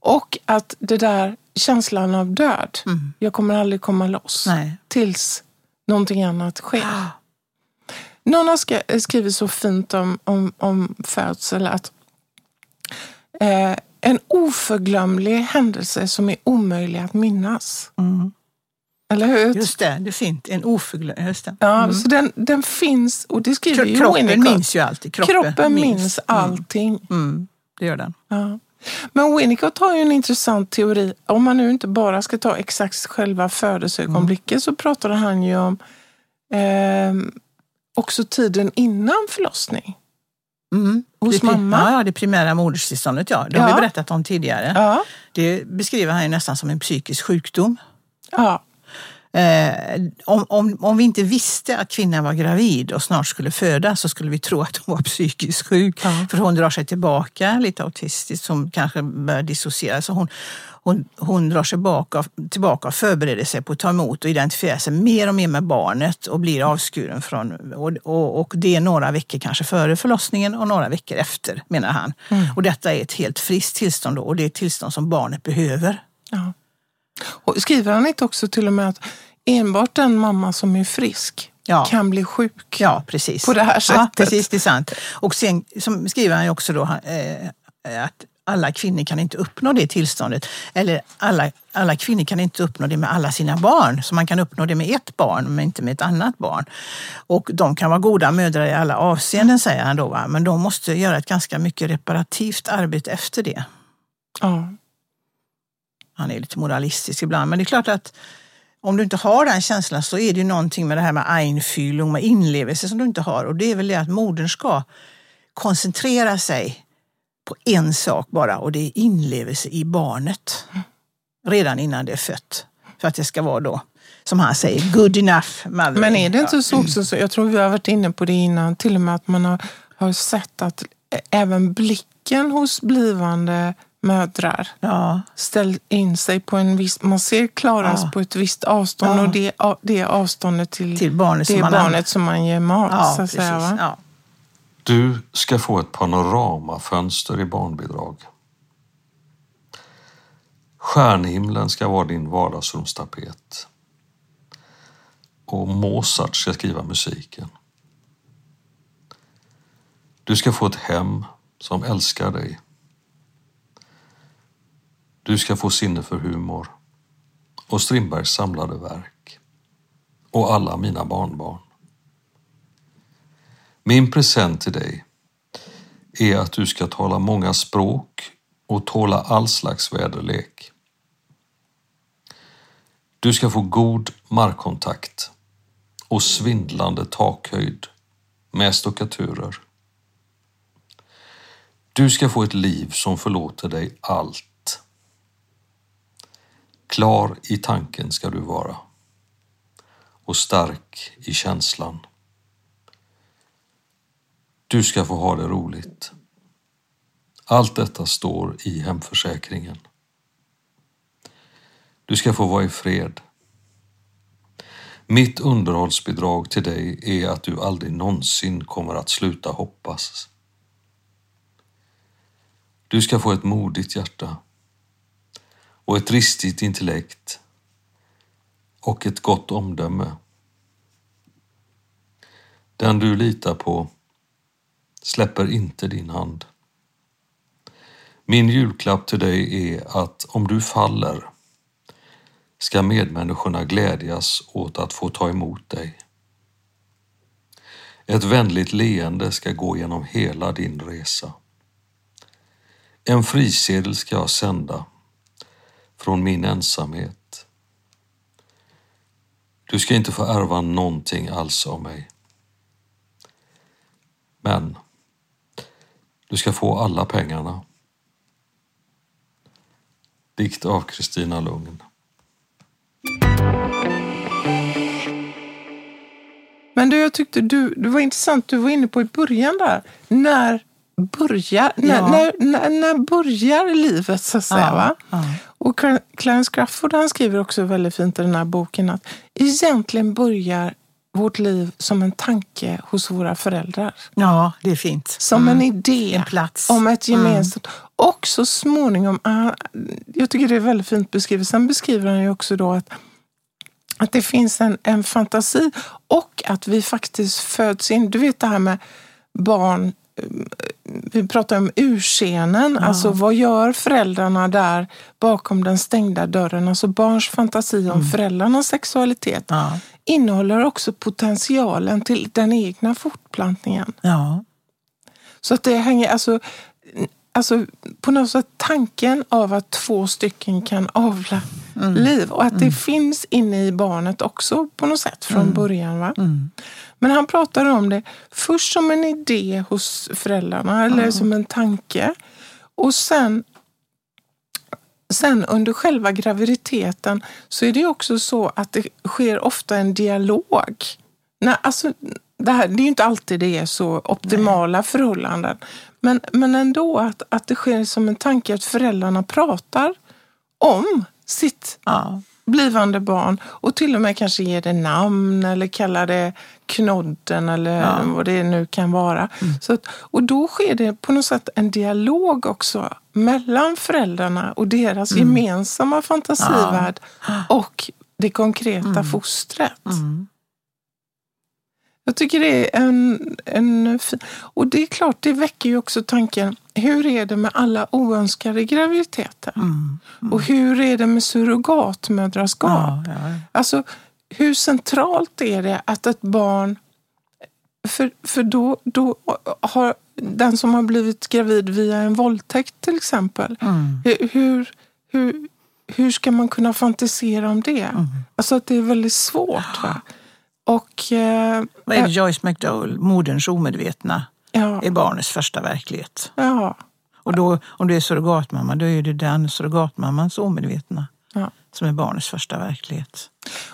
C: Och att det där känslan av död, jag kommer aldrig komma loss
B: Nej.
C: tills någonting annat sker. Någon har sk- skrivit så fint om, om, om födsel att eh, en oförglömlig händelse som är omöjlig att minnas. Eller hur?
B: Just det, det är fint. En oförglömlig... Just det.
C: Ja, så den, den finns, och det skriver ju
B: Kroppen minns ju alltid. Kroppen,
C: Kroppen minns allting.
B: Mm, det gör den.
C: Ja. Men Winnicott har ju en intressant teori. Om man nu inte bara ska ta exakt själva födelseögonblicket så pratar han ju om ehm, också tiden innan förlossning.
B: Mm.
C: Hos
B: det,
C: mamma?
B: Ja, ja, det primära moderstillståndet. Ja. Det har
C: Ja.
B: vi berättat om tidigare.
C: Ja.
B: Det beskriver han ju nästan som en psykisk sjukdom.
C: Ja.
B: Eh, om, om, om vi inte visste att kvinnan var gravid och snart skulle föda så skulle vi tro att hon var psykiskt sjuk.
C: Ja.
B: För hon drar sig tillbaka, lite autistiskt, som kanske börjar dissociera. Så hon, hon, hon drar sig baka, tillbaka och förbereder sig på att ta emot och identifiera sig mer och mer med barnet och blir avskuren från... Och, och, och det är några veckor kanske före förlossningen och några veckor efter, menar han. Och detta är ett helt friskt tillstånd då, och det är ett tillstånd som barnet behöver.
C: Ja. Och skriver han inte också till och med att enbart den mamma som är frisk
B: Ja.
C: kan bli sjuk?
B: Ja, precis.
C: På det här
B: Ja,
C: sättet.
B: precis, det är sant. Och sen som skriver han ju också då eh, att alla kvinnor kan inte uppnå det tillståndet. Eller alla, alla kvinnor kan inte uppnå det med alla sina barn. Så man kan uppnå det med ett barn men inte med ett annat barn. Och de kan vara goda mödrar i alla avseenden säger han då. Va? Men de måste göra ett ganska mycket reparativt arbete efter det.
C: Ja.
B: Han är lite moralistisk ibland. Men det är klart att om du inte har den känslan så är det ju någonting med det här med einfühlung, med inlevelse som du inte har. Och det är väl det att modern ska koncentrera sig på en sak bara och det är inlevelse i barnet. Redan innan det är fött. För att det ska vara då, som han säger, good enough mothering.
C: Men är det inte så också, så jag tror vi har varit inne på det innan, till och med att man har, har sett att även blicken hos blivande mödrar
B: Ja,
C: ställer in sig på en viss, man ser klarast
B: Ja.
C: på ett visst avstånd
B: Ja.
C: och det, det är avståndet till,
B: till barnet
C: det
B: som man
C: barnet som man ger mat.
B: Ja,
C: så att säga, va?
B: Ja.
D: Du ska få ett panoramafönster i barnbidrag. Stjärnhimlen ska vara din vardagsrumstapet. Och Mozart ska skriva musiken. Du ska få ett hem som älskar dig. Du ska få sinne för humor och Strindbergs samlade verk. Och alla mina barnbarn. Min present till dig är att du ska tala många språk och tåla all slags väderlek. Du ska få god markkontakt och svindlande takhöjd med stuckaturer. Du ska få ett liv som förlåter dig allt. Klar i tanken ska du vara och stark i känslan. Du ska få ha det roligt. Allt detta står i hemförsäkringen. Du ska få vara i fred. Mitt underhållsbidrag till dig är att du aldrig någonsin kommer att sluta hoppas. Du ska få ett modigt hjärta och ett ristigt intellekt och ett gott omdöme. Den du litar på släpper inte din hand. Min julklapp till dig är att om du faller ska medmänniskorna glädjas åt att få ta emot dig. Ett vänligt leende ska gå genom hela din resa. En frisedel ska jag sända från min ensamhet. Du ska inte få ärva någonting alls av mig. Men du ska få alla pengarna. Dikt av Kristina Lugn.
C: Men du, jag tyckte du, det var intressant, du var inne på i början där, när börjar, när,
B: Ja.
C: när, när, när börjar livet så att säga?
B: Ja,
C: va?
B: ja.
C: Och Cla- Clarence Crafoord han skriver också väldigt fint i den här boken att egentligen börjar vårt liv som en tanke hos våra föräldrar.
B: Ja, det är fint.
C: Som en idé
B: En plats.
C: om ett gemensamt. Och så småningom, ah, jag tycker det är väldigt fint beskrivet. Sen beskriver han ju också då att, att det finns en, en fantasi och att vi faktiskt föds in. Du vet det här med barn, vi pratar om urscenen, alltså vad gör föräldrarna där bakom den stängda dörren? Alltså barns fantasi om föräldrarnas sexualitet
B: Ja.
C: innehåller också potentialen till den egna fortplantningen.
B: Ja.
C: Så att det hänger, alltså, alltså på något sätt tanken av att två stycken kan avla liv och att det finns inne i barnet också på något sätt från början. Va? Men han pratar om det först som en idé hos föräldrarna eller som en tanke och sen Sen under själva graviditeten så är det också så att det sker ofta en dialog. Nej, alltså, det, här, det är ju inte alltid det är så optimala förhållanden. Men, men ändå att, att det sker som en tanke att föräldrarna pratar om sitt
B: Ja.
C: Blivande barn och till och med kanske ger det namn eller kallar det knodden eller vad det nu kan vara. Så att, och då sker det på något sätt en dialog också mellan föräldrarna och deras gemensamma fantasivärld och det konkreta fostret. Jag tycker det är en, en... fin- Och det är klart, det väcker ju också tanken, hur är det med alla oönskade graviditeter? Och hur är det med surrogatmödraskap?
B: Ja, ja.
C: Alltså, hur centralt är det att ett barn... För, för då, då har den som har blivit gravid via en våldtäkt till exempel, hur, hur, hur, hur ska man kunna fantisera om det? Alltså att det är väldigt svårt. Va? Och... Eh,
B: Vad är det Joyce McDowell, moderns omedvetna,
C: ja,
B: är barnets första verklighet.
C: ja,
B: Och då, om du är surrogatmamma, då är det den surrogatmammans omedvetna
C: ja.
B: som är barnets första verklighet.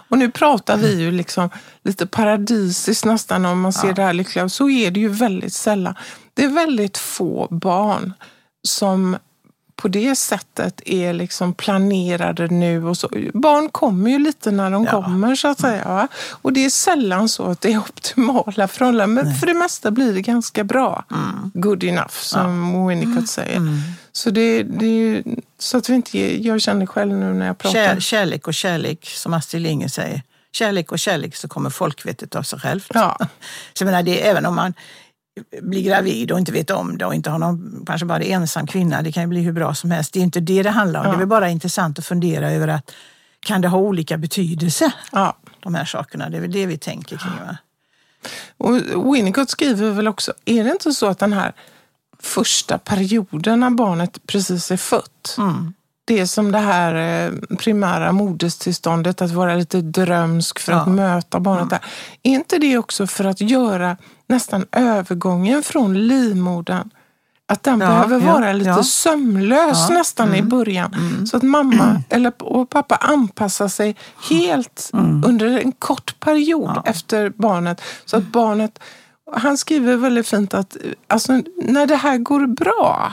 C: Och nu pratar vi ju liksom lite paradisiskt nästan om man ser det här lyckliga. Så är det ju väldigt sällan. Det är väldigt få barn som på det sättet är liksom planerade nu. Och så. Barn kommer ju lite när de
B: Ja.
C: kommer så att säga. Och det är sällan så att det är optimala förhållanden. Men för det mesta blir det ganska bra. Good enough som Winnicott säger. Så, det, det är ju, så att vi inte, ger- jag känner själv nu när jag pratar.
B: Kär, kärlek och kärlek, som Astrid Lindgren säger. Kärlek och kärlek så kommer folkvettet av sig självt.
C: Ja.
B: Så jag menar, det, även om man blir gravid och inte vet om det och inte har någon, kanske bara är ensam kvinna, det kan ju bli hur bra som helst. Det är inte det det handlar om. Det är väl bara intressant att fundera över att kan det ha olika betydelse,
C: Ja.
B: de här sakerna? Det är väl det vi tänker kring. Va?
C: Och Winnicott skriver väl också, är det inte så att den här första perioden när barnet precis är fött, det är som det här eh, primära modestillståndet, att vara lite drömsk för
B: Ja.
C: att möta barnet där. Är inte det också för att göra nästan övergången från livmodern att den
B: Ja,
C: behöver
B: ja,
C: vara lite
B: ja.
C: sömlös nästan i början. Så att mamma eller, och pappa anpassar sig helt under en kort period efter barnet. Så att barnet, han skriver väldigt fint att alltså, när det här går bra,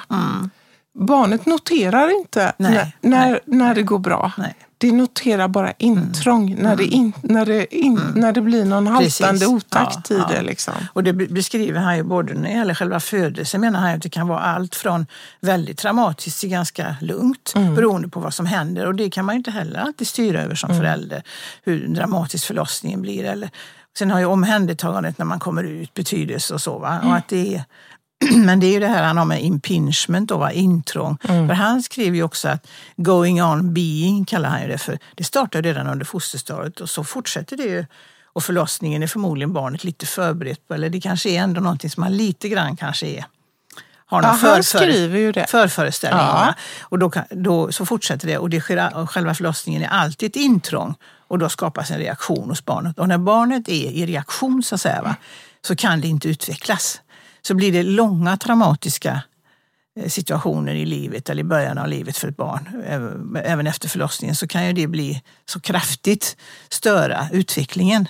C: barnet noterar inte
B: Nej,
C: när, när, när det går bra.
B: Nej.
C: det noterar bara intrång när, det in, när, det in, när det blir någon haltande otakt
B: Ja,
C: i
B: ja.
C: det. Liksom.
B: Och det be- beskriver han ju både när det gäller själva födelsen menar han att det kan vara allt från väldigt traumatiskt till ganska lugnt beroende på vad som händer. Och det kan man ju inte heller alltid styra över som förälder, hur dramatisk förlossningen blir. Eller, sen har ju omhändertagandet när man kommer ut betydelse och så. Va? Och att det är, men det är ju det här han har med impingement, då, va? intrång. För han skriver ju också att going on being kallar han ju det för. Det startar redan under fosterstadiet och så fortsätter det ju. Och förlossningen är förmodligen barnet lite förberett på. Eller det kanske är ändå någonting som man lite grann kanske är har någon
C: Ja, det.
B: förföreställning.
C: Ja.
B: Och då, då så fortsätter det och, det sker, och själva förlossningen är alltid ett intrång och då skapas en reaktion hos barnet. Och när barnet är i reaktion så, att säga, va, så kan det inte utvecklas. Så blir det långa traumatiska eh, situationer i livet eller i början av livet för ett barn, även- även efter förlossningen, så kan ju det bli så kraftigt störa utvecklingen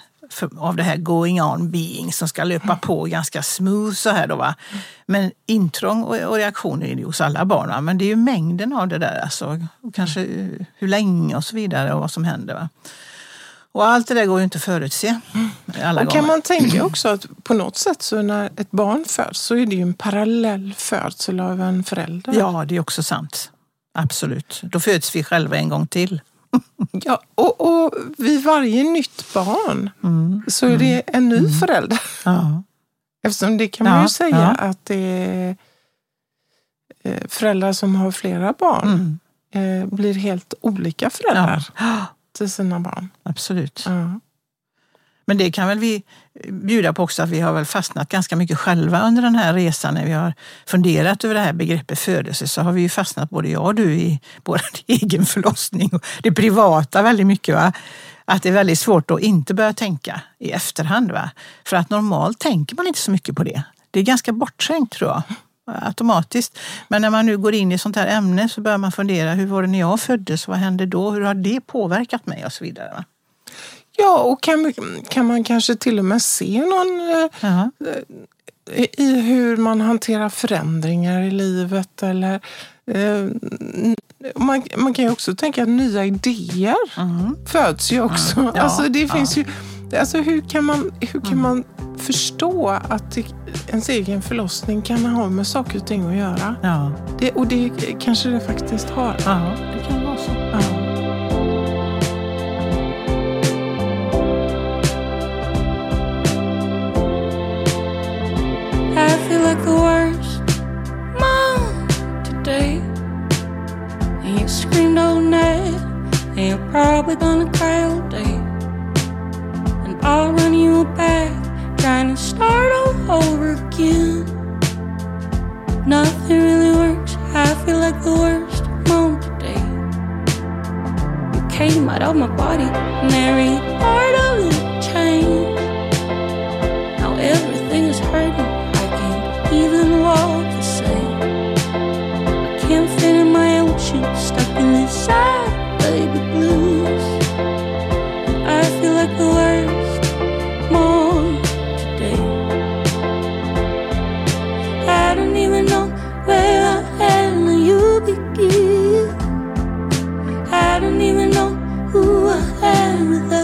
B: av det här going on being som ska löpa på ganska smooth så här då va. Men intrång och, och reaktioner är det hos alla barn va? men det är ju mängden av det där alltså. Och kanske eh, hur länge och så vidare och vad som händer va. Och allt det där går ju inte att förutse alla
C: Och
B: gånger.
C: kan man tänka också att på något sätt så när ett barn föds så är det ju en parallell födsel av en förälder.
B: Ja, det är också sant. Absolut. Då föds vi själva en gång till.
C: Ja, och, och vid varje nytt barn så är det en ny förälder.
B: Ja.
C: Eftersom det kan man
B: Ja,
C: ju säga
B: ja.
C: att det är eh, föräldrar som har flera barn
B: Mm.
C: eh, blir helt olika föräldrar
B: Ja.
C: Till sina barn.
B: Absolut.
C: Ja.
B: Men det kan väl vi bjuda på också att vi har väl fastnat ganska mycket själva under den här resan när vi har funderat över det här begreppet födelse så har vi ju fastnat både jag och du i vår egen förlossning och det privata väldigt mycket. Va? Att det är väldigt svårt att inte börja tänka i efterhand. Va? För att normalt tänker man inte så mycket på det. Det är ganska bortträngt tror jag automatiskt. Men när man nu går in i sånt här ämne så börjar man fundera, hur var det när jag föddes? Vad hände då? Hur har det påverkat mig? Och så vidare. Va?
C: Ja, och kan, kan man kanske till och med se någon
B: Ja.
C: i hur man hanterar förändringar i livet. Eller, eh, man, man kan ju också tänka att nya idéer föds ju också.
B: Ja,
C: alltså, det finns ju, alltså, hur kan man, hur kan man förstå att det, ens egen förlossning kan ha med saker och ting att göra?
B: Ja.
C: Det, och det kanske det faktiskt har.
B: ja, det kan vara så.
C: Ja.
E: I feel like the worst mom today. And you screamed all night, and you're probably gonna cry all day. I'll run you back, trying to start all over again. Nothing really works. I feel like the worst mom today. You came out of my body, and every part of it changed. Now everything is hurting. I can't even walk the same. I can't fit in my old shoes, stuck in this sad baby blues. I feel like the worst with